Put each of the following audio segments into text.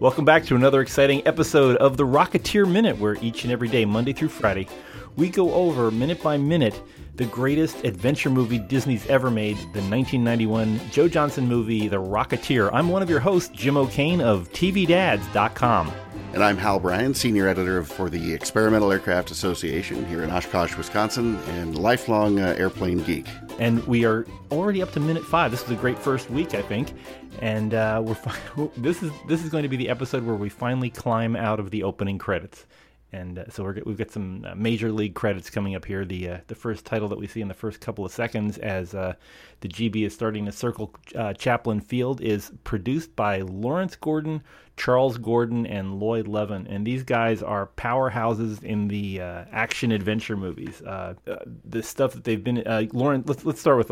Welcome back to another exciting episode of the Rocketeer Minute, where each and every day, Monday through Friday, we go over minute by minute the greatest adventure movie Disney's ever made, the 1991 Joe Johnston movie, The Rocketeer. I'm one of your hosts, Jim O'Kane of TVDads.com. And I'm Hal Bryan, Senior Editor for the Experimental Aircraft Association here in Oshkosh, Wisconsin, and lifelong uh, airplane geek. And we are already up to minute five. This is a great first week, I think. And uh, we're fi- this is this is going to be the episode where we finally climb out of the opening credits. And uh, so we have got some uh, major league credits coming up here. The uh, the first title that we see in the first couple of seconds, as uh, the Gee Bee is starting to circle uh, Chaplin Field, is produced by Lawrence Gordon, Charles Gordon, and Lloyd Levin. And these guys are powerhouses in the uh, action adventure movies. the stuff that they've been. Lawrence, let's let's start with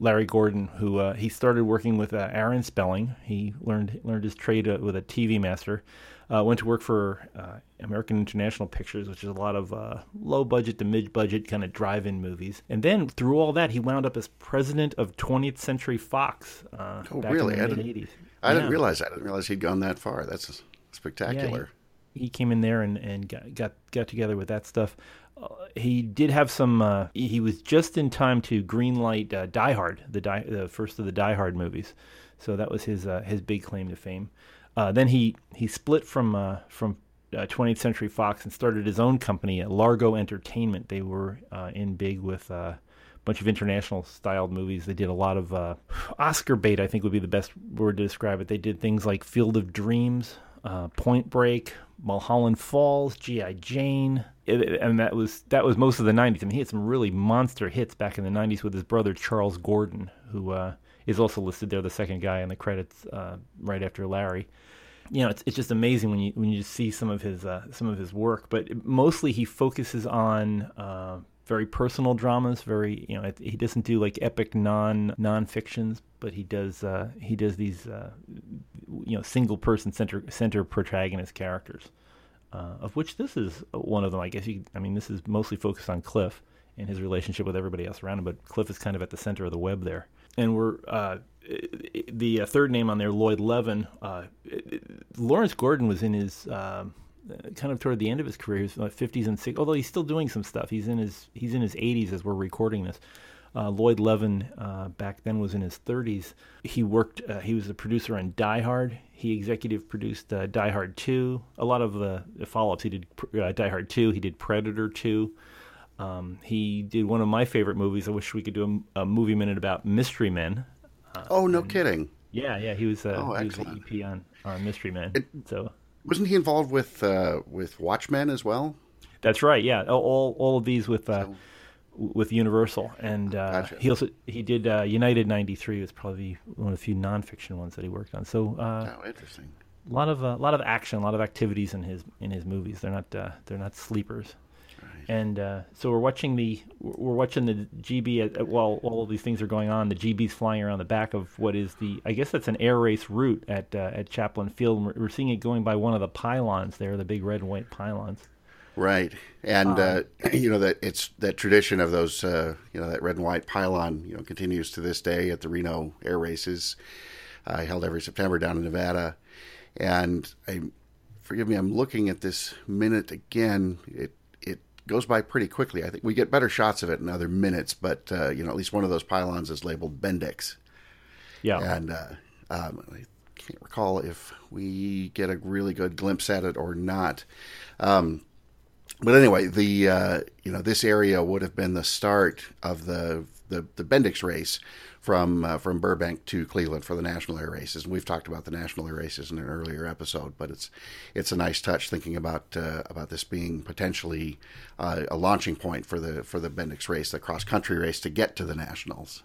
Larry Gordon, who he started working with Aaron Spelling. He learned learned his trade with a TV master. Uh, went to work for uh, American International Pictures, which is a lot of uh, low budget to mid budget kind of drive in movies. And then through all that, he wound up as president of 20th Century Fox. Uh, oh, really? I, didn't, I yeah. didn't, realize that. I didn't realize he'd gone that far. That's spectacular. Yeah, he, he, came in there and, and got, got, got together with that stuff. Uh, he did have some. Uh, he was just in time to greenlight uh, Die Hard, the, Die, the first of the Die Hard movies. So that was his his big claim to fame. Uh, then he he split from uh, from uh, 20th Century Fox and started his own company, Largo Entertainment. They were uh, in big with uh, bunch of international styled movies. They did a lot of uh, Oscar bait, I think would be the best word to describe it. They did things like Field of Dreams, Point Break, Mulholland Falls, G.I. Jane. It, and that was that was most of the 90s. I mean, he had some really monster hits back in the 90s with his brother Charles Gordon, who is also listed there, the second guy in the credits uh, right after Larry. You know, it's it's just amazing when you when you see some of his uh, some of his work. But mostly he focuses on uh, very personal dramas. Very you know he doesn't do like epic non non fictions, but he does uh, he does these uh, you know single person center center protagonist characters. Uh, of which this is one of them. I guess you. I mean, this is mostly focused on Cliff and his relationship with everybody else around him, but Cliff is kind of at the center of the web there and we're uh, the uh, third name on there, Lloyd Levin. Uh, Lawrence Gordon was in his um, kind of toward the end of his career, in his fifties and 60s. Although he's still doing some stuff. He's in his he's in his eighties as we're recording this. Uh, Lloyd Levin uh, back then was in his 30s. He worked. Uh, he was a producer on Die Hard. He executive produced Die Hard 2. A lot of the follow-ups. He did Die Hard 2. He did Predator 2. Um, he did one of my favorite movies. I wish we could do a, a movie minute about Mystery Men. Uh, oh, no and, kidding! Yeah, yeah, he was. Uh, oh, he was the EP on, on Mystery Men. It, so wasn't he involved with uh, with Watchmen as well? That's right. Yeah, all all of these with uh, so, with Universal, and uh, gotcha. he also he did uh, United '93 was probably one of the few nonfiction ones that he worked on. So uh, oh, interesting. A lot of a lot of action, a lot of activities in his in his movies. They're not they're not sleepers and uh, so we're watching the we're watching the Gee Bee at, at, while all of these things are going on. The Gee Bee's flying around the back of what is the I guess that's an air race route at uh, at Chaplin Field. We're, we're, seeing it going by one of the pylons there, the big red and white pylons. Right, and uh, um, you know that it's that tradition of those uh, you know that red and white pylon you know continues to this day at the Reno air races uh, held every September down in Nevada, and I forgive me, I'm looking at this minute again. It goes by pretty quickly. I think we get better shots of it in other minutes, but uh, you know, at least one of those pylons is labeled Bendix. Yeah, and uh, um, I can't recall if we get a really good glimpse at it or not. Um, but anyway, the uh, you know this area would have been the start of the the, the Bendix race, from uh, from Burbank to Cleveland for the national air races, and we've talked about the national air races in an earlier episode. But it's it's a nice touch thinking about uh, about this being potentially uh, a launching point for the for the Bendix race, the cross country race to get to the nationals.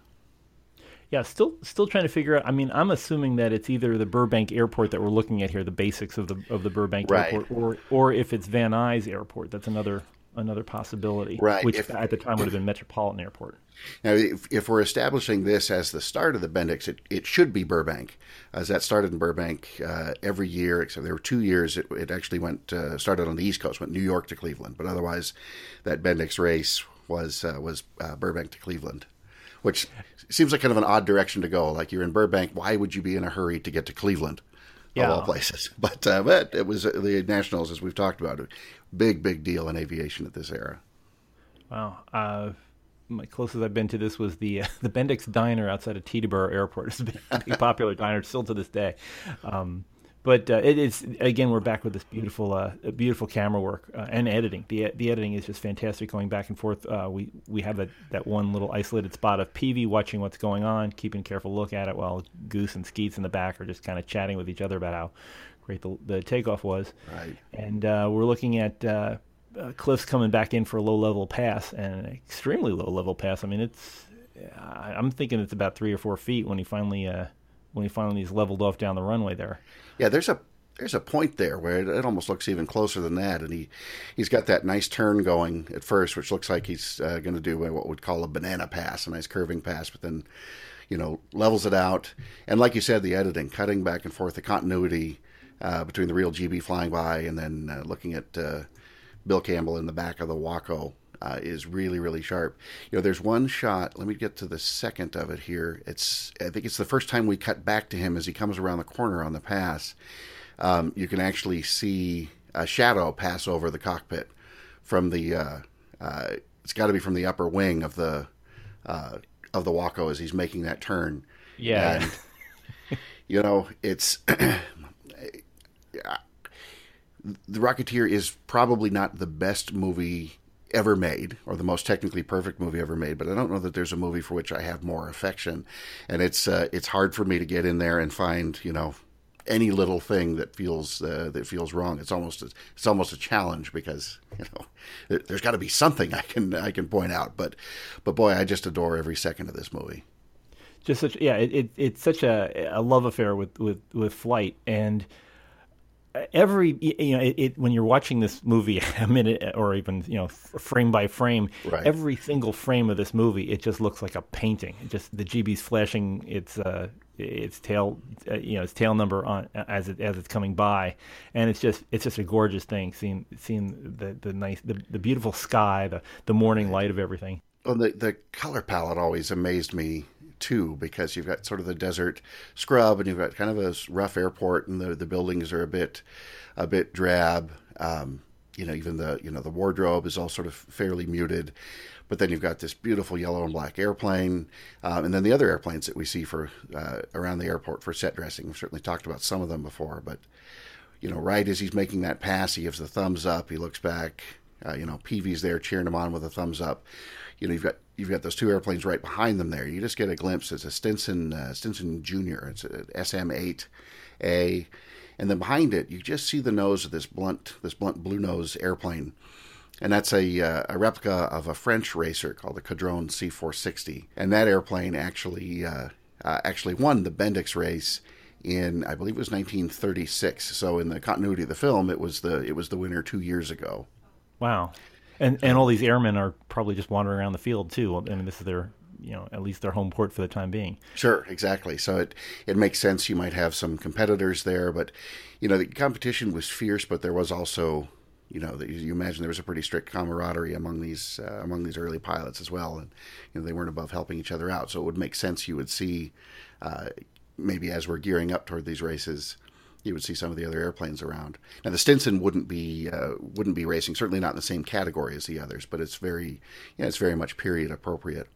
Yeah, still still trying to figure out. I mean, I'm assuming that it's either the Burbank Airport that we're looking at here, the basics of the of the Burbank right. Airport, or or if it's Van Nuys Airport. That's another another possibility, right? Which if, at the time would have been Metropolitan Airport. Now, if, if, we're establishing this as the start of the Bendix, it, it should be Burbank, as that started in Burbank uh, every year. Except there were two years it, it actually went uh, started on the East Coast, went New York to Cleveland, but otherwise, that Bendix race was uh, was uh, Burbank to Cleveland, which seems like kind of an odd direction to go. Like you're in Burbank, why would you be in a hurry to get to Cleveland? Yeah. of all places. But uh, but it was uh, the Nationals, as we've talked about, a big big deal in aviation at this era. Wow. Uh, my closest I've been to this was the uh, the Bendix Diner outside of Teterboro Airport. It's a big, big popular diner still to this day. Um, but uh, it is again we're back with this beautiful uh, beautiful camera work uh, and editing. The the editing is just fantastic going back and forth. Uh, we we have that, that one little isolated spot of Peevy watching what's going on keeping careful look at it while Goose and Skeets in the back are just kind of chatting with each other about how great the, the takeoff was. Right. And uh, we're looking at uh, Cliff's coming back in for a low level pass and an extremely low level pass. I mean it's I'm thinking it's about three or four feet when he finally when he finally is leveled off down the runway there. Yeah, there's a there's a point there where it, it, almost looks even closer than that, and he he's got that nice turn going at first, which looks like he's uh, going to do what we'd call a banana pass, a nice curving pass, but then you know levels it out, and like you said, the editing, cutting back and forth, the continuity uh, between the real Gee Bee flying by and then uh, looking at uh, Bill Campbell in the back of the Waco uh, is really really sharp. You know, there's one shot. Let me get to the second of it here. It's I think it's the first time we cut back to him as he comes around the corner on the pass. Um, you can actually see a shadow pass over the cockpit from the. Uh, uh, it's got to be from the upper wing of the uh, of the Waco as he's making that turn. Yeah. And, you know, it's. the Rocketeer is probably not the best movie ever made or the most technically perfect movie ever made but i don't know that there's a movie for which i have more affection. And it's uh, it's hard for me to get in there and find you know any little thing that feels uh, that feels wrong. It's almost a, it's almost a challenge because you know there's got to be something i can i can point out. But but boy i just adore every second of this movie. Just such yeah it, it it's such a, a love affair with with with flight. And every you know it, it, when you're watching this movie a minute or even you know frame by frame right. every single frame of this movie it just looks like a painting. It just the Gee Bee's flashing its uh its tail uh, you know its tail number on as it as it's coming by. And it's just it's just a gorgeous thing seeing seeing the the nice the, the beautiful sky the the morning light of everything. Well the the color palette always amazed me too because you've got sort of the desert scrub and you've got kind of a rough airport and the, the buildings are a bit a bit drab. Um, you know, even the you know the wardrobe is all sort of fairly muted. But then you've got this beautiful yellow and black airplane, um, and then the other airplanes that we see for uh, around the airport for set dressing. We've certainly talked about some of them before, but you know, right as he's making that pass, he gives the thumbs up. He looks back. Uh, you know, Peevy's there cheering him on with a thumbs up. You know, you've got you've got those two airplanes right behind them there. You just get a glimpse. It's a Stinson uh, Stinson Junior. It's a SM8A, and then behind it, you just see the nose of this blunt this blunt blue nose airplane, and that's a uh, a replica of a French racer called the Caudron C460. And that airplane actually uh, uh, actually won the Bendix race in I believe it was 1936. So in the continuity of the film, it was the it was the winner two years ago. Wow. And and all these airmen are probably just wandering around the field too. I mean, this is their you know at least their home port for the time being. Sure, exactly. So it it makes sense. You might have some competitors there, but you know the competition was fierce, but there was also you know you imagine there was a pretty strict camaraderie among these uh, among these early pilots as well, and you know they weren't above helping each other out. So it would make sense you would see uh, maybe as we're gearing up toward these races you would see some of the other airplanes around. Now the Stinson wouldn't be uh, wouldn't be racing, certainly not in the same category as the others, but it's very yeah, it's very much period appropriate.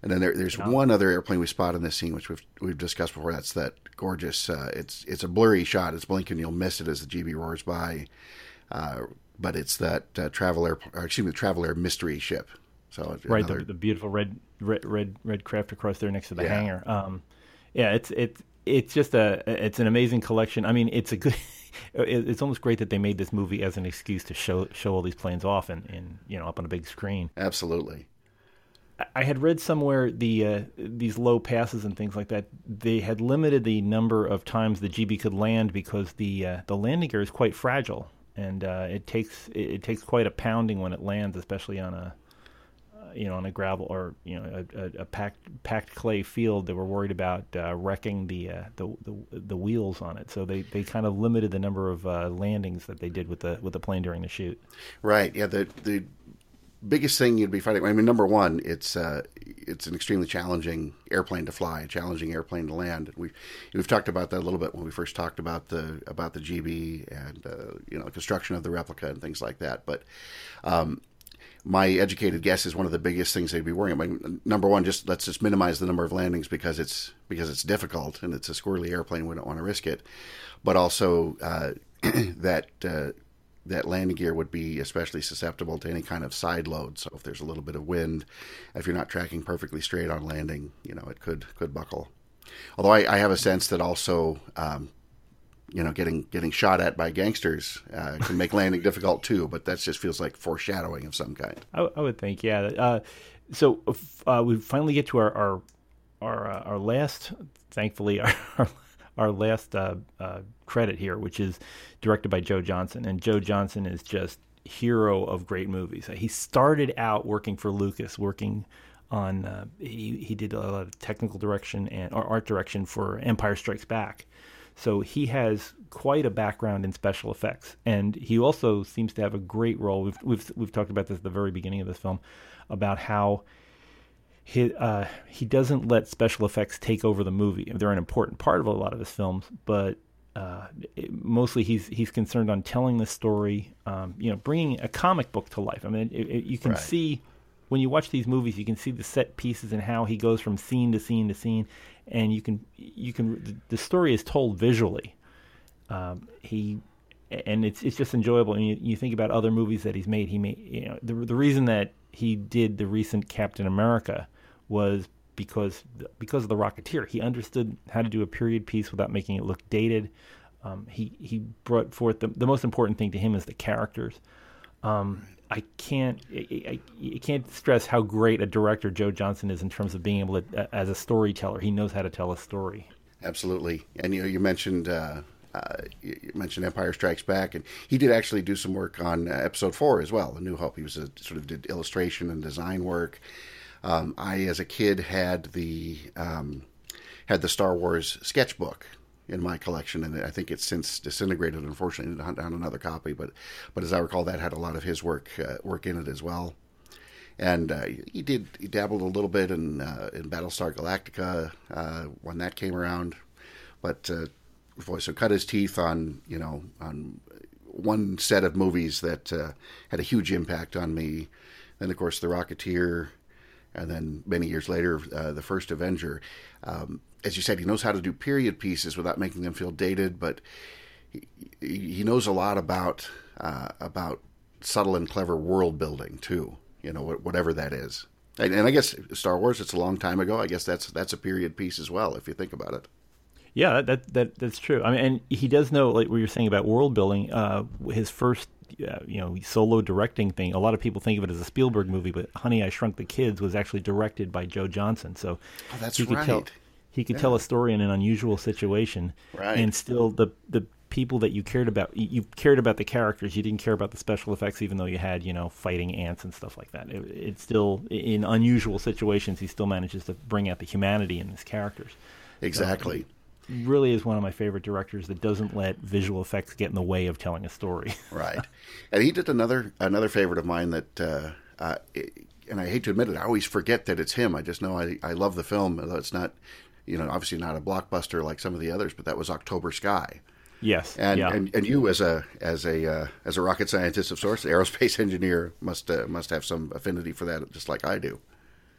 And then there, there's yeah. one other airplane we spot in this scene, which we've we've discussed before. That's that gorgeous. Uh, it's it's a blurry shot. It's blinking. You'll miss it as the Gee Bee roars by. Uh, but it's that uh, Travel Air, excuse me, the Travel Air mystery ship. So right, another... the, the, beautiful red, red red red craft across there next to the yeah. hangar. Um, yeah, it's it's it's just a it's an amazing collection. I mean, it's a good. It's almost great that they made this movie as an excuse to show show all these planes off and, and you know up on a big screen. Absolutely. I had read somewhere the uh, these low passes and things like that. They had limited the number of times the Gee Bee could land because the uh, the landing gear is quite fragile and uh, it takes it, it, takes quite a pounding when it lands, especially on a you know, on a gravel or you know a, a, a packed packed clay field, they were worried about uh, wrecking the, uh, the, the the wheels on it. So they, they kind of limited the number of uh, landings that they did with the with the plane during the shoot. Right. Yeah. The the biggest thing you'd be fighting. I mean, number one, it's uh, it's an extremely challenging airplane to fly, a challenging airplane to land. We we've talked about that a little bit when we first talked about the about the Gee Bee and uh, you know construction of the replica and things like that. But um, my educated guess is one of the biggest things they'd be worrying about. Number one, just let's just minimize the number of landings because it's because it's difficult and it's a squirrely airplane. We don't want to risk it, but also uh, that uh, that landing gear would be especially susceptible to any kind of side load. So if there's a little bit of wind, if you're not tracking perfectly straight on landing, you know it could could buckle. Although I, I have a sense that also um, you know, getting getting shot at by gangsters uh, can make landing difficult too. But that just feels like foreshadowing of some kind. I, I would think, yeah. Uh, so uh, we finally get to our our our, uh, our last, thankfully, our our last uh, uh, credit here, which is directed by Joe Johnston, and Joe Johnston is just hero of great movies. He started out working for Lucas, working on he he did a lot of technical direction and or art direction for Empire Strikes Back, so he has quite a background in special effects, and he also seems to have a great role. We've we've we've talked about this at the very beginning of this film about how he uh, he doesn't let special effects take over the movie. They're an important part of a lot of his films, but uh, it, mostly he's he's concerned on telling the story. Um, you know, bringing a comic book to life. I mean, it, it, you can right. see when you watch these movies, you can see the set pieces and how he goes from scene to scene to scene, and you can you can the story is told visually. Um, he and it's it's just enjoyable. And you, you think about other movies that he's made. He made you know the the reason that he did the recent Captain America was because because of the Rocketeer. He understood how to do a period piece without making it look dated. Um, he he brought forth the the most important thing to him is the characters. Um, I can't I, I, can't stress how great a director Joe Johnston is in terms of being able to as a storyteller. He knows how to tell a story. Absolutely, and you know you mentioned uh, uh, you mentioned Empire Strikes Back, and he did actually do some work on uh, Episode Four as well. The New Hope. He was a, sort of did illustration and design work. Um, I, as a kid, had the um, had the Star Wars sketchbook in my collection, and I think it's since disintegrated. Unfortunately, hunt down another copy, but but as I recall, that had a lot of his work uh, work in it as well. And uh, he did he dabbled a little bit in uh, in Battlestar Galactica uh, when that came around, but uh, boy, so cut his teeth on you know on one set of movies that uh, had a huge impact on me. Then of course the Rocketeer, and then many years later the first Avenger. Um, as you said, he knows how to do period pieces without making them feel dated, but he, he knows a lot about uh, about subtle and clever world building too. You know, whatever that is. And, and, I guess Star Wars, it's a long time ago. I guess that's that's a period piece as well, if you think about it. Yeah, that that that's true. I mean, and he does know, like what you're saying about world building. Uh, his first, uh, you know, solo directing thing. A lot of people think of it as a Spielberg movie, but Honey, I Shrunk the Kids was actually directed by Joe Johnston. So oh, that's right. Tell, he could yeah. tell a story in an unusual situation, right. and still the the people that you cared about you cared about the characters you didn't care about the special effects even though you had you know fighting ants and stuff like that it, it still in unusual situations he still manages to bring out the humanity in his characters exactly so really is one of my favorite directors that doesn't let visual effects get in the way of telling a story right and he did another another favorite of mine that uh, uh, and I hate to admit it, I always forget that it's him. I just know I, I love the film. Although it's not you know, obviously not a blockbuster like some of the others, but that was October Sky. Yes, and yeah. and, and you as a as a uh, as a rocket scientist of sorts, aerospace engineer, must uh, must have some affinity for that, just like I do.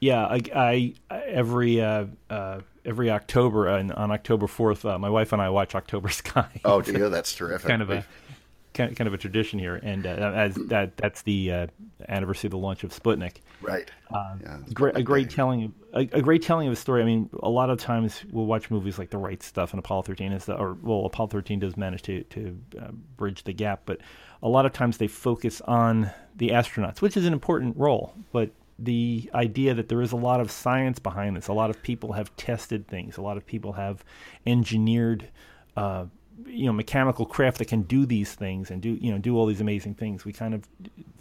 Yeah, I, I every uh, uh every October on, on October fourth, uh, my wife and I watch October Sky. Oh, do you? That's terrific. kind of a kind, kind of a tradition here, and uh, as that that's the uh, anniversary of the launch of Sputnik. Right. Uh, yeah, great, a great day. telling, a, a, great telling of a story. I mean, a lot of times we'll watch movies like The Right Stuff and Apollo 13 is the, or well, Apollo 13 does manage to to uh, bridge the gap, but a lot of times they focus on the astronauts, which is an important role, but the idea that there is a lot of science behind this. A lot of people have tested things. A lot of people have engineered uh, you know mechanical craft that can do these things and do you know do all these amazing things. We kind of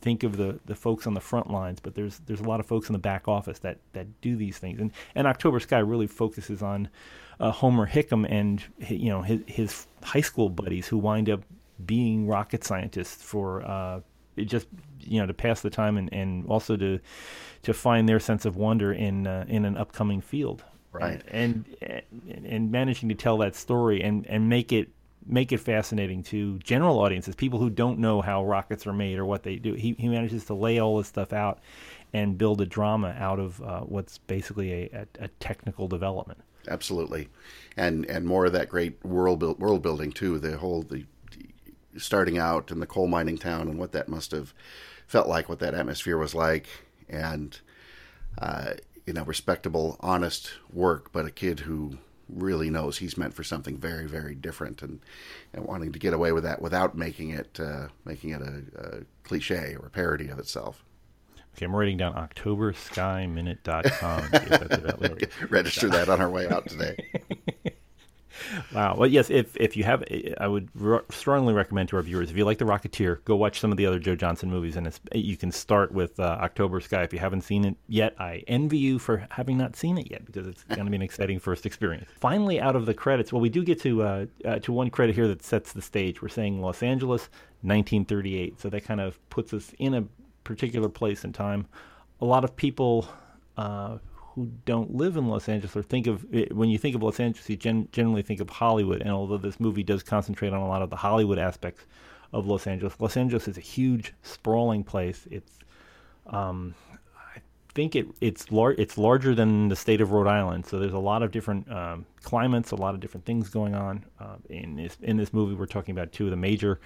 think of the the folks on the front lines, but there's there's a lot of folks in the back office that that do these things. And and October Sky really focuses on uh, Homer Hickam and you know his his high school buddies who wind up being rocket scientists for uh, just you know to pass the time and, and also to to find their sense of wonder in uh, in an upcoming field. Right. And, and and managing to tell that story and and make it make it fascinating to general audiences, people who don't know how rockets are made or what they do. He he manages to lay all this stuff out and build a drama out of uh, what's basically a, a, a technical development absolutely, and and more of that great world build, world building too. The whole the starting out in the coal mining town and what that must have felt like, what that atmosphere was like, and uh, you know, respectable, honest work, but a kid who really knows he's meant for something very, very different, and and wanting to get away with that without making it uh, making it a, a cliche or a parody of itself. Okay, I'm writing down octoberskyminute.com. Register that on our way out today. wow. Well, yes, if if you have, I would r- strongly recommend to our viewers if you like The Rocketeer, go watch some of the other Joe Johnston movies, and you can start with uh, October Sky if you haven't seen it yet. I envy you for having not seen it yet because it's going to be an exciting first experience. Finally, out of the credits, well, we do get to uh, uh, to one credit here that sets the stage. We're saying Los Angeles, 1938, so that kind of puts us in a particular place and time. A lot of people uh, who don't live in Los Angeles or think of when you think of Los Angeles, you gen- generally think of Hollywood. And although this movie does concentrate on a lot of the Hollywood aspects of Los Angeles, Los Angeles is a huge, sprawling place. It's um, I think it, it's lar- it's larger than the state of Rhode Island, so there's a lot of different um, climates, a lot of different things going on. Uh, in this in this movie, we're talking about two of the major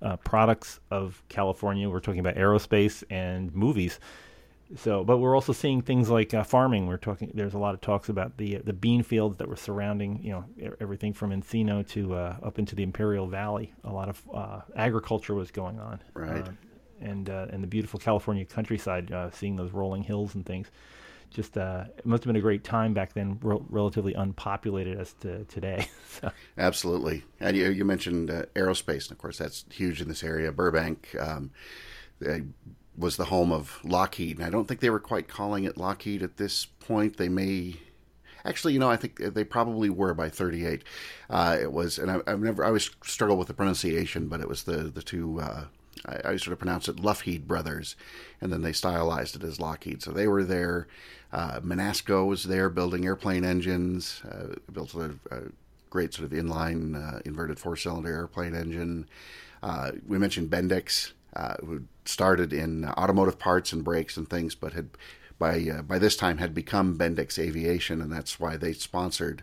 uh, products of California. We're talking about aerospace and movies. So, but we're also seeing things like uh, farming. We're talking. There's a lot of talks about the the bean fields that were surrounding, you know, everything from Encino to uh, up into the Imperial Valley. A lot of uh, agriculture was going on, right? Uh, and uh, and the beautiful California countryside, uh, seeing those rolling hills and things just uh, it must have been a great time back then, re- relatively unpopulated as to today. so. Absolutely, and you, you mentioned uh, aerospace, and of course that's huge in this area. Burbank um, was the home of Lockheed, and I don't think they were quite calling it Lockheed at this point. They may. Actually, you know, I think they probably were by 38. Uh, it was, and I, have never, I always struggle with the pronunciation, but it was the the two uh, I, I, sort of pronounce it Lougheed Brothers, and then they stylized it as Lockheed. So they were there. Uh, Menasco was there building airplane engines, uh, built a, a, great sort of inline uh, inverted four cylinder airplane engine. Uh, we mentioned Bendix, uh, who started in automotive parts and brakes and things, but had by uh, by this time had become Bendix Aviation, and that's why they sponsored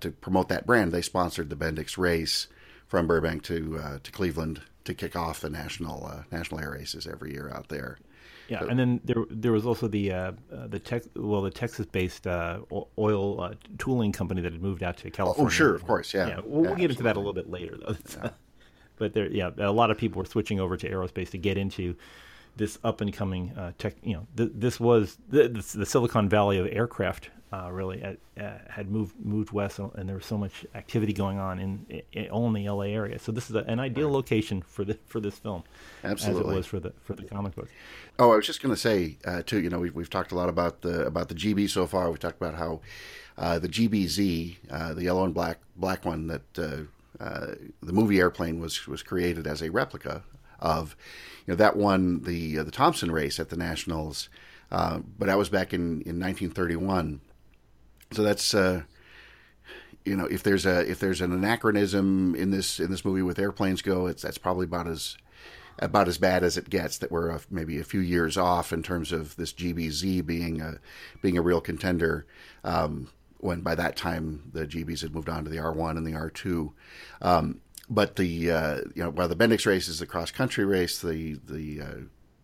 to promote that brand. They sponsored the Bendix race from Burbank to to Cleveland to kick off the national uh, national air races every year out there. Yeah, so, and then there there was also the uh, uh, the Tex well the Texas based uh, oil uh, tooling company that had moved out to California. Oh, sure, of course, yeah. yeah we'll, yeah, we'll get into that a little bit later though. But there, yeah, a lot of people were switching over to aerospace to get into this up and coming uh, tech. You know, th- this was the, Silicon Valley of aircraft uh, really uh, had moved moved west, and there was so much activity going on in, in all in the LA area. So this is a, an ideal location for the for this film, absolutely, as it was for the for the comic book. Oh, I was just going to say uh, too. You know, we've we've talked a lot about the about the Gee Bee so far. We talked about how uh, the Gee Bee Z, uh, the yellow and black black one that uh, the movie Airplane was was created as a replica of. You know, that won the the Thompson race at the Nationals. Uh, but that was back in, in 1931. So that's uh, you know if there's a if there's an anachronism in this in this movie with airplanes go, it's that's probably about as about as bad as it gets. That we're maybe a few years off in terms of this Gee Bee Z being a being a real contender. Um, when by that time the Gee Bees had moved on to the R1 and the R2. Um, but the uh, you know while the Bendix race is the cross country race, the the uh,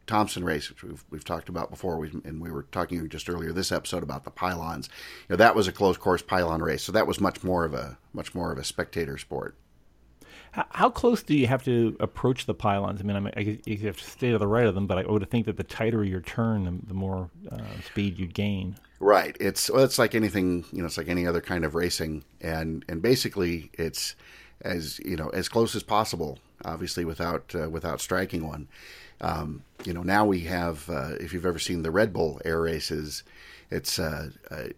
Thompson race, which we've, we've talked about before, we, and we were talking just earlier this episode about the pylons. You know, that was a closed course pylon race, so that was much more of a much more of a spectator sport. How, close do you have to approach the pylons? I mean, I, mean, I you have to stay to the right of them, but I would think that the tighter your turn, the, the more uh, speed you gain. Right. It's well, it's like anything, you know, it's like any other kind of racing, and and basically it's as you know as close as possible, obviously without uh, without striking one. Um, you know, now we have, uh, if you've ever seen the Red Bull air races, it's uh, uh,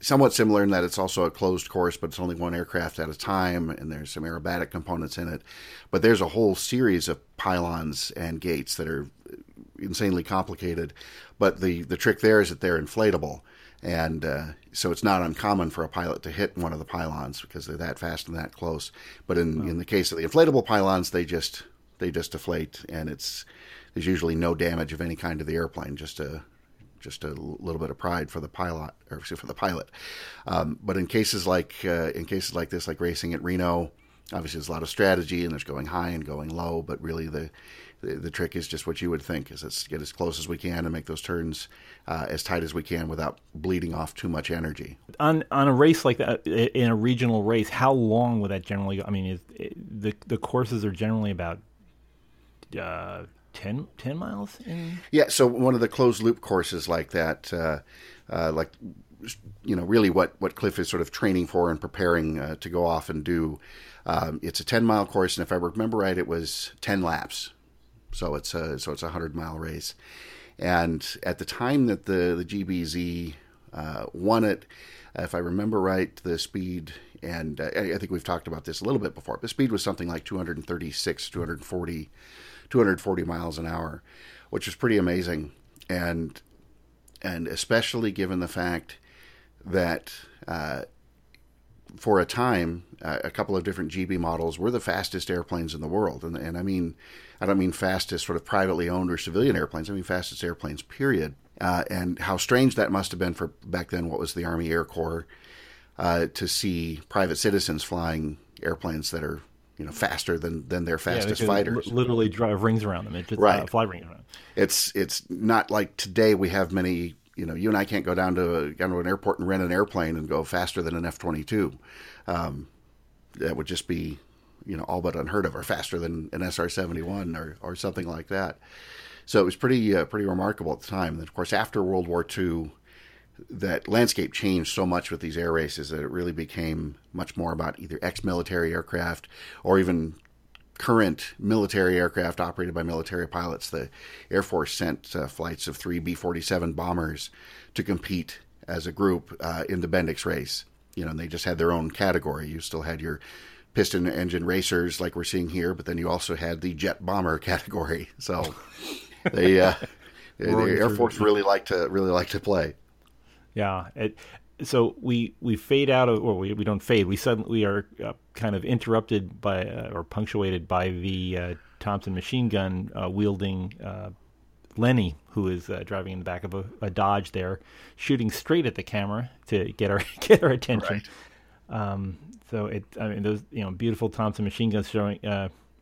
somewhat similar in that it's also a closed course, but it's only one aircraft at a time, and there's some aerobatic components in it. But there's a whole series of pylons and gates that are insanely complicated. But the the trick there is that they're inflatable, and uh, so it's not uncommon for a pilot to hit one of the pylons because they're that fast and that close. But in, in the case of the inflatable pylons, they just they just deflate, and it's there's usually no damage of any kind to the airplane, just a just a little bit of pride for the pilot or for the pilot. Um, but in cases like uh, in cases like this, like racing at Reno, obviously there's a lot of strategy and there's going high and going low. But really, the the, the trick is just what you would think: is let's get as close as we can and make those turns uh, as tight as we can without bleeding off too much energy. On on a race like that, in a regional race, how long would that generally go? I mean, is, the the courses are generally about. Uh, 10, 10 miles in? Yeah, so one of the closed loop courses like that, uh, uh, like you know, really what what Cliff is sort of training for and preparing uh, to go off and do. Um, it's a ten mile course, and if I remember right, it was ten laps. So it's a so it's a hundred mile race, and at the time that the the Gee Bee Z uh, won it, if I remember right, the speed and uh, I think we've talked about this a little bit before. The speed was something like 236, 240 240 miles an hour, which is pretty amazing, and and especially given the fact that uh, for a time, uh, a couple of different Gee Bee models were the fastest airplanes in the world, and and I mean, I don't mean fastest sort of privately owned or civilian airplanes. I mean fastest airplanes, period. Uh, and how strange that must have been for back then. What was the Army Air Corps uh, to see private citizens flying airplanes that are you know faster than than their fastest yeah, fighters. Literally drive rings around them. It's just, uh, right. Fly rings around. It's it's not like today we have many. You know, you and I can't go down to, a, down to an airport and rent an airplane and go faster than an F twenty two. Um, that would just be, you know, all but unheard of, or faster than an SR seventy one or or something like that. So it was pretty uh, pretty remarkable at the time. And of course, after World War II, that landscape changed so much with these air races that it really became much more about either ex-military aircraft or even current military aircraft operated by military pilots. The Air Force sent uh, flights of three B-47 bombers to compete as a group uh, in the Bendix race. You know, and they just had their own category. You still had your piston engine racers like we're seeing here, but then you also had the jet bomber category. So they, uh, the Air Force really like to really like to play. Yeah. It, so we we fade out of, or we, we don't fade. We suddenly we are uh, kind of interrupted by uh, or punctuated by the uh, Thompson machine gun uh, wielding uh, Lenny, who is uh, driving in the back of a, a, Dodge there, shooting straight at the camera to get our get our attention. Right. Um, so it, I mean, those you know beautiful Thompson machine guns showing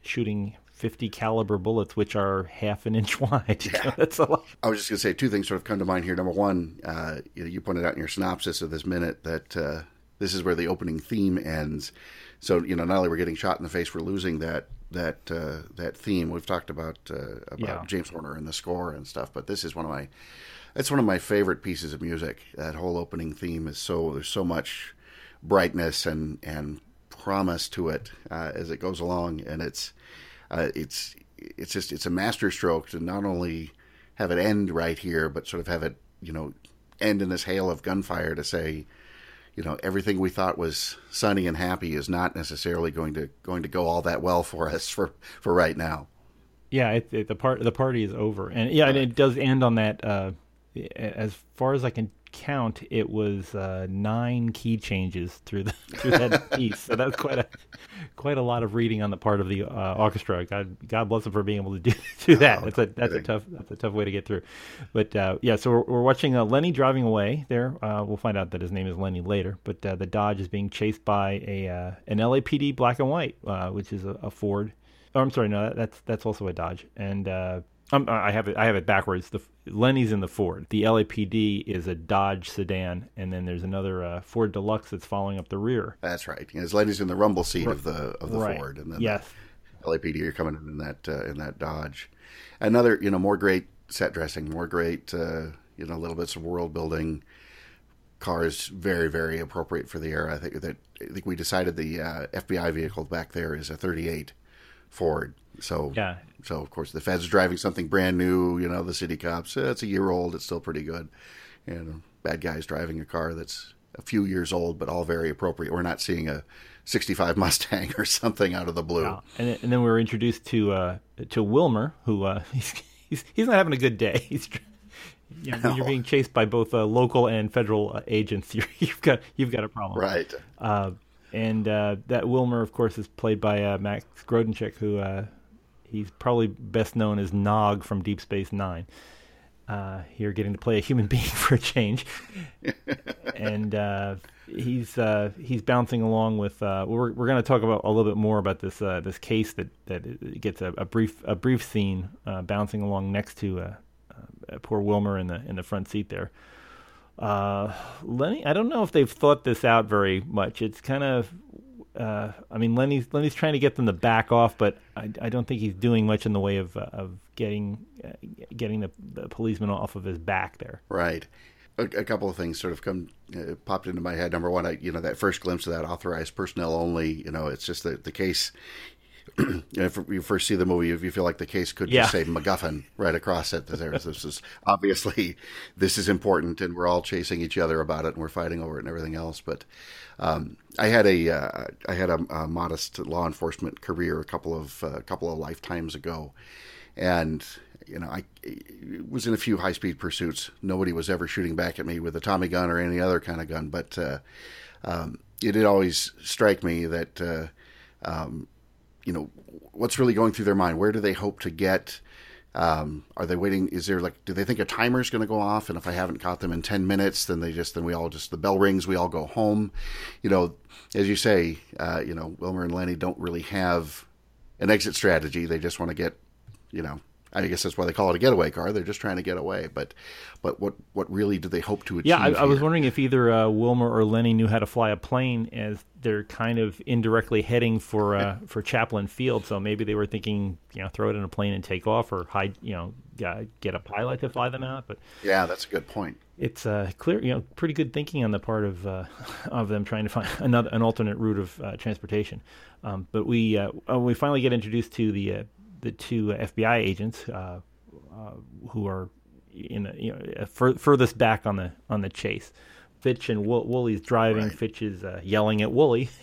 shooting 50 caliber bullets, which are half an inch wide. Yeah. That's a lot. I was just going to say two things sort of come to mind here. Number one, uh, you, know, you, pointed out in your synopsis of this minute that uh, this is where the opening theme ends. So you know, not only we're getting shot in the face, we're losing that that uh, that theme. We've talked about uh, about yeah. James Horner and the score and stuff, but this is one of my it's one of my favorite pieces of music. That whole opening theme is so there's so much brightness and and promise to it uh, as it goes along, and it's uh, it's it's just it's a masterstroke to not only have it end right here, but sort of have it you know end in this hail of gunfire to say, you know, everything we thought was sunny and happy is not necessarily going to going to go all that well for us for for right now. Yeah, it, it, the part the party is over, and yeah, and it does end on that. Uh, as far as I can count, it was uh, nine key changes through the through that piece. So that's quite a quite a lot of reading on the part of the uh, orchestra. God God bless them for being able to do, do that. That's a that's a tough that's a tough way to get through. But uh, yeah, so we're, we're watching uh, Lenny driving away. There, uh, we'll find out that his name is Lenny later. But uh, the Dodge is being chased by a an LAPD black and white, which is a, a Ford. Oh, I'm sorry, no, that's that's also a Dodge, and um, I have it. I have it backwards. The Lenny's in the Ford. The LAPD is a Dodge sedan, and then there's another uh, Ford Deluxe that's following up the rear. That's right. As Lenny's in the rumble seat right. of the of the right. Ford, and then yes. the LAPD are coming in that uh, in that Dodge. Another, you know, more great set dressing, more great, uh, you know, little bits of world building. Cars very very appropriate for the era. I think that I think we decided the uh, FBI vehicle back there is a 38 Ford. So yeah, so of course the feds are driving something brand new. You know, the city cops. Eh, it's a year old. It's still pretty good. And bad guys driving a car that's a few years old, but all very appropriate. We're not seeing a 65 Mustang or something out of the blue. Yeah. And, and then we were introduced to uh, to Wilmer, who uh, he's, he's he's not having a good day. He's you know, when you're being chased by both uh, local and federal uh, agents, you have got you've got a problem. Right. Uh, and uh, that Wilmer, of course, is played by uh, Max Grodénchik, who uh, he's probably best known as Nog from Deep Space Nine. Uh, here, getting to play a human being for a change, and uh, he's uh, he's bouncing along with. we're we're going to talk about a little bit more about this this case that that gets a, a brief a brief scene bouncing along next to poor Wilmer in the in the front seat there. Uh, Lenny, I don't know if they've thought this out very much. It's kind of, uh, I mean, Lenny's Lenny's trying to get them to back off, but I, I don't think he's doing much in the way of uh, of getting uh, getting the, the policeman off of his back there. Right. A, a couple of things sort of come uh, popped into my head. Number one, I, you know, that first glimpse of that authorized personnel only. You know, it's just the the case if you first see the movie, if you feel like the case could yeah. just say MacGuffin right across it. There's, this is obviously this is important, and we're all chasing each other about it, and we're fighting over it, and everything else. But um, I had a uh, I had a, a, modest law enforcement career a couple of uh, a couple of lifetimes ago, and you know I was in a few high speed pursuits. Nobody was ever shooting back at me with a Tommy gun or any other kind of gun, but uh, um, it did always strike me that. Uh, um, you know, what's really going through their mind? Where do they hope to get? Um, are they waiting? Is there like, do they think a timer is going to go off? And if I haven't caught them in 10 minutes, then they just, then we all just, the bell rings, we all go home. You know, as you say, uh, you know, Wilmer and Lenny don't really have an exit strategy. They just want to get, you know, I guess that's why they call it a getaway car. They're just trying to get away. But, but what what really do they hope to achieve? Yeah, I, I was wondering if either uh, Wilmer or Lenny knew how to fly a plane, as they're kind of indirectly heading for uh, for Chaplin Field. So maybe they were thinking, you know, throw it in a plane and take off, or hide, you know, get a pilot to fly them out. But yeah, that's a good point. It's uh, clear, you know, pretty good thinking on the part of uh, of them trying to find another an alternate route of uh, transportation. Um, but we we finally get introduced to the uh, the two FBI agents uh, uh, who are in you know fur- furthest back on the on the chase. Fitch and Wo- Wooly's driving. Right. Fitch is uh, yelling at Wooly.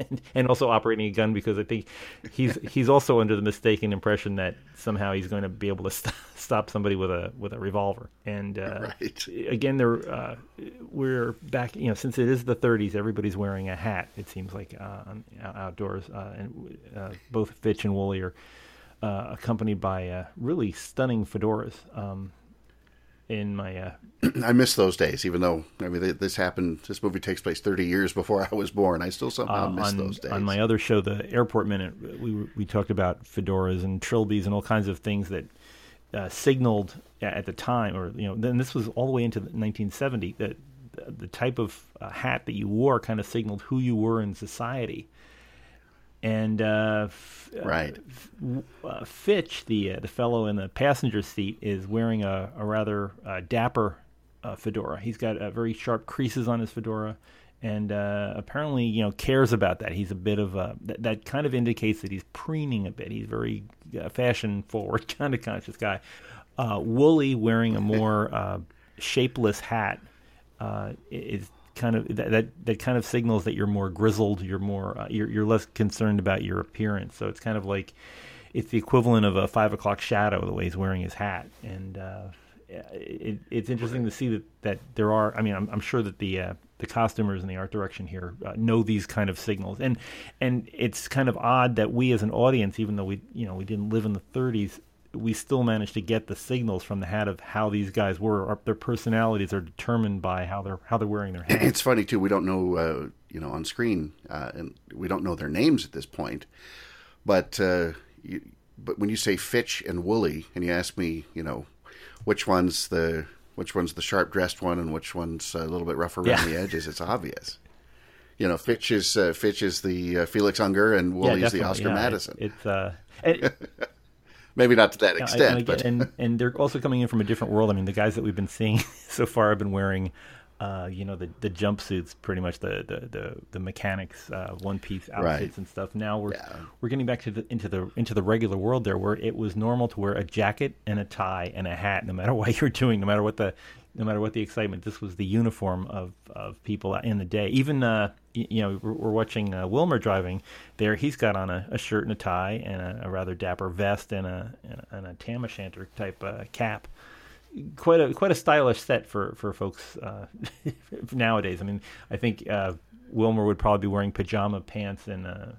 And, and, also operating a gun because I think he's he's also under the mistaken impression that somehow he's going to be able to st- stop somebody with a with a revolver. And uh, right. again, there uh, we're back. You know, since it is the 30s, everybody's wearing a hat. It seems like uh, outdoors, uh, and uh, both Fitch and Wooly are uh, accompanied by uh, really stunning fedoras. Um, in my, uh, I miss those days. Even though I mean this happened, this movie takes place thirty years before I was born. I still somehow uh, miss on, those days. On my other show, the Airport Minute, we we talked about fedoras and trilbies and all kinds of things that uh, signaled at the time, or you know, then this was all the way into 1970 that the type of uh, hat that you wore kind of signaled who you were in society and uh, uh, right, uh, Fitch, the uh, the fellow in the passenger seat, is wearing a, a rather uh, dapper uh, fedora. He's got very sharp creases on his fedora, and apparently, you know, cares about that. He's a bit of a that, that kind of indicates that he's preening a bit. He's very fashion forward, kind of conscious guy. Wooly wearing a more shapeless hat is kind of that, that, that kind of signals that you're more grizzled, you're more uh, you're you're less concerned about your appearance. So it's kind of like it's the equivalent of a five o'clock shadow the way he's wearing his hat, and uh, it, it's interesting to see that, that there are. I mean, I'm, I'm sure that the uh, the costumers and the art direction here uh, know these kind of signals, and and it's kind of odd that we as an audience, even though we you know we didn't live in the 30s, we still manage to get the signals from the hat of how these guys were. Their personalities are determined by how they're how they're wearing their hats. It's funny too. We don't know, uh, you know, on screen, uh, and we don't know their names at this point. But uh, you, but when you say Fitch and Wooly, and you ask me, you know, which one's the which one's the sharp dressed one, and which one's a little bit rough around yeah. the edges, it's obvious. You know, Fitch is uh, Fitch is the uh, Felix Unger, and Wooly yeah, is the Oscar yeah, Madison. It's uh, it, maybe not to that extent. and, but and and they're also coming in from a different world. I mean, the guys that we've been seeing so far have been wearing. Uh, you know the the jumpsuits, pretty much the the the, the mechanics uh, one piece outfits right. and stuff. Now we're yeah. we're getting back to the into the into the regular world there, where it was normal to wear a jacket and a tie and a hat, no matter what you're doing, no matter what the no matter what the excitement, this was the uniform of, of people in the day. Even uh, you, know, we're, we're watching uh, Wilmer driving there. He's got on a, a shirt and a tie and a, a, rather dapper vest and a and a tam o' shanter type uh, cap. Quite a quite a stylish set for for folks uh, nowadays. I mean, I think uh, Wilmer would probably be wearing pajama pants and a,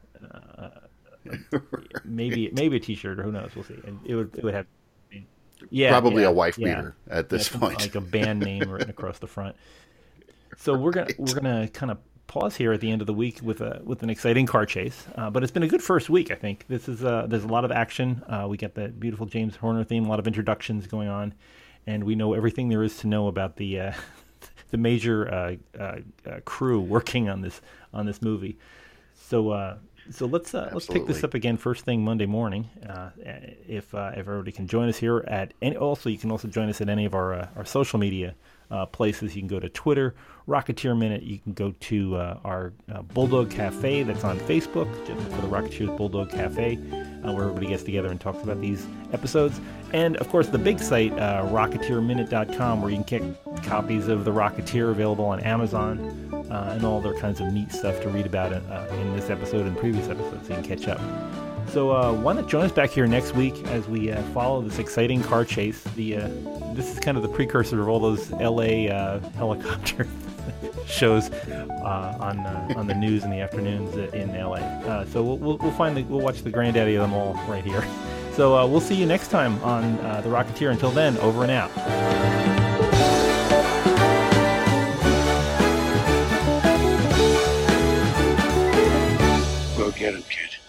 maybe maybe a t-shirt or who knows. We'll see. And it would it would have yeah, probably yeah, a wife beater at this point, like a band name written across the front. So we're gonna we're gonna kind of pause here at the end of the week with a with an exciting car chase. Uh, but it's been a good first week, I think. This is uh, there's a lot of action. Uh, we got the beautiful James Horner theme, a lot of introductions going on, and we know everything there is to know about the uh, the major uh, uh, crew working on this on this movie. So so let's uh, let's pick this up again first thing Monday morning. Uh, if uh, if everybody can join us here at any, also you can also join us at any of our uh, our social media uh, places. You can go to Twitter, Rocketeer Minute. You can go to uh, our Bulldog Cafe that's on Facebook just for the Rocketeers Bulldog Cafe, where everybody gets together and talks about these episodes. And of course, the big site, RocketeerMinute.com, where you can get copies of the Rocketeer available on Amazon uh, and all other kinds of neat stuff to read about it, uh, in this episode and previous episodes, so you can catch up. So uh, why not join us back here next week as we uh, follow this exciting car chase? The uh, this is kind of the precursor of all those L.A. Uh, helicopter shows on on the news in the afternoons in L.A. so we'll, we'll, we'll find the, we'll watch the granddaddy of them all right here. So we'll see you next time on the Rocketeer. Until then, over and out. get him, kid.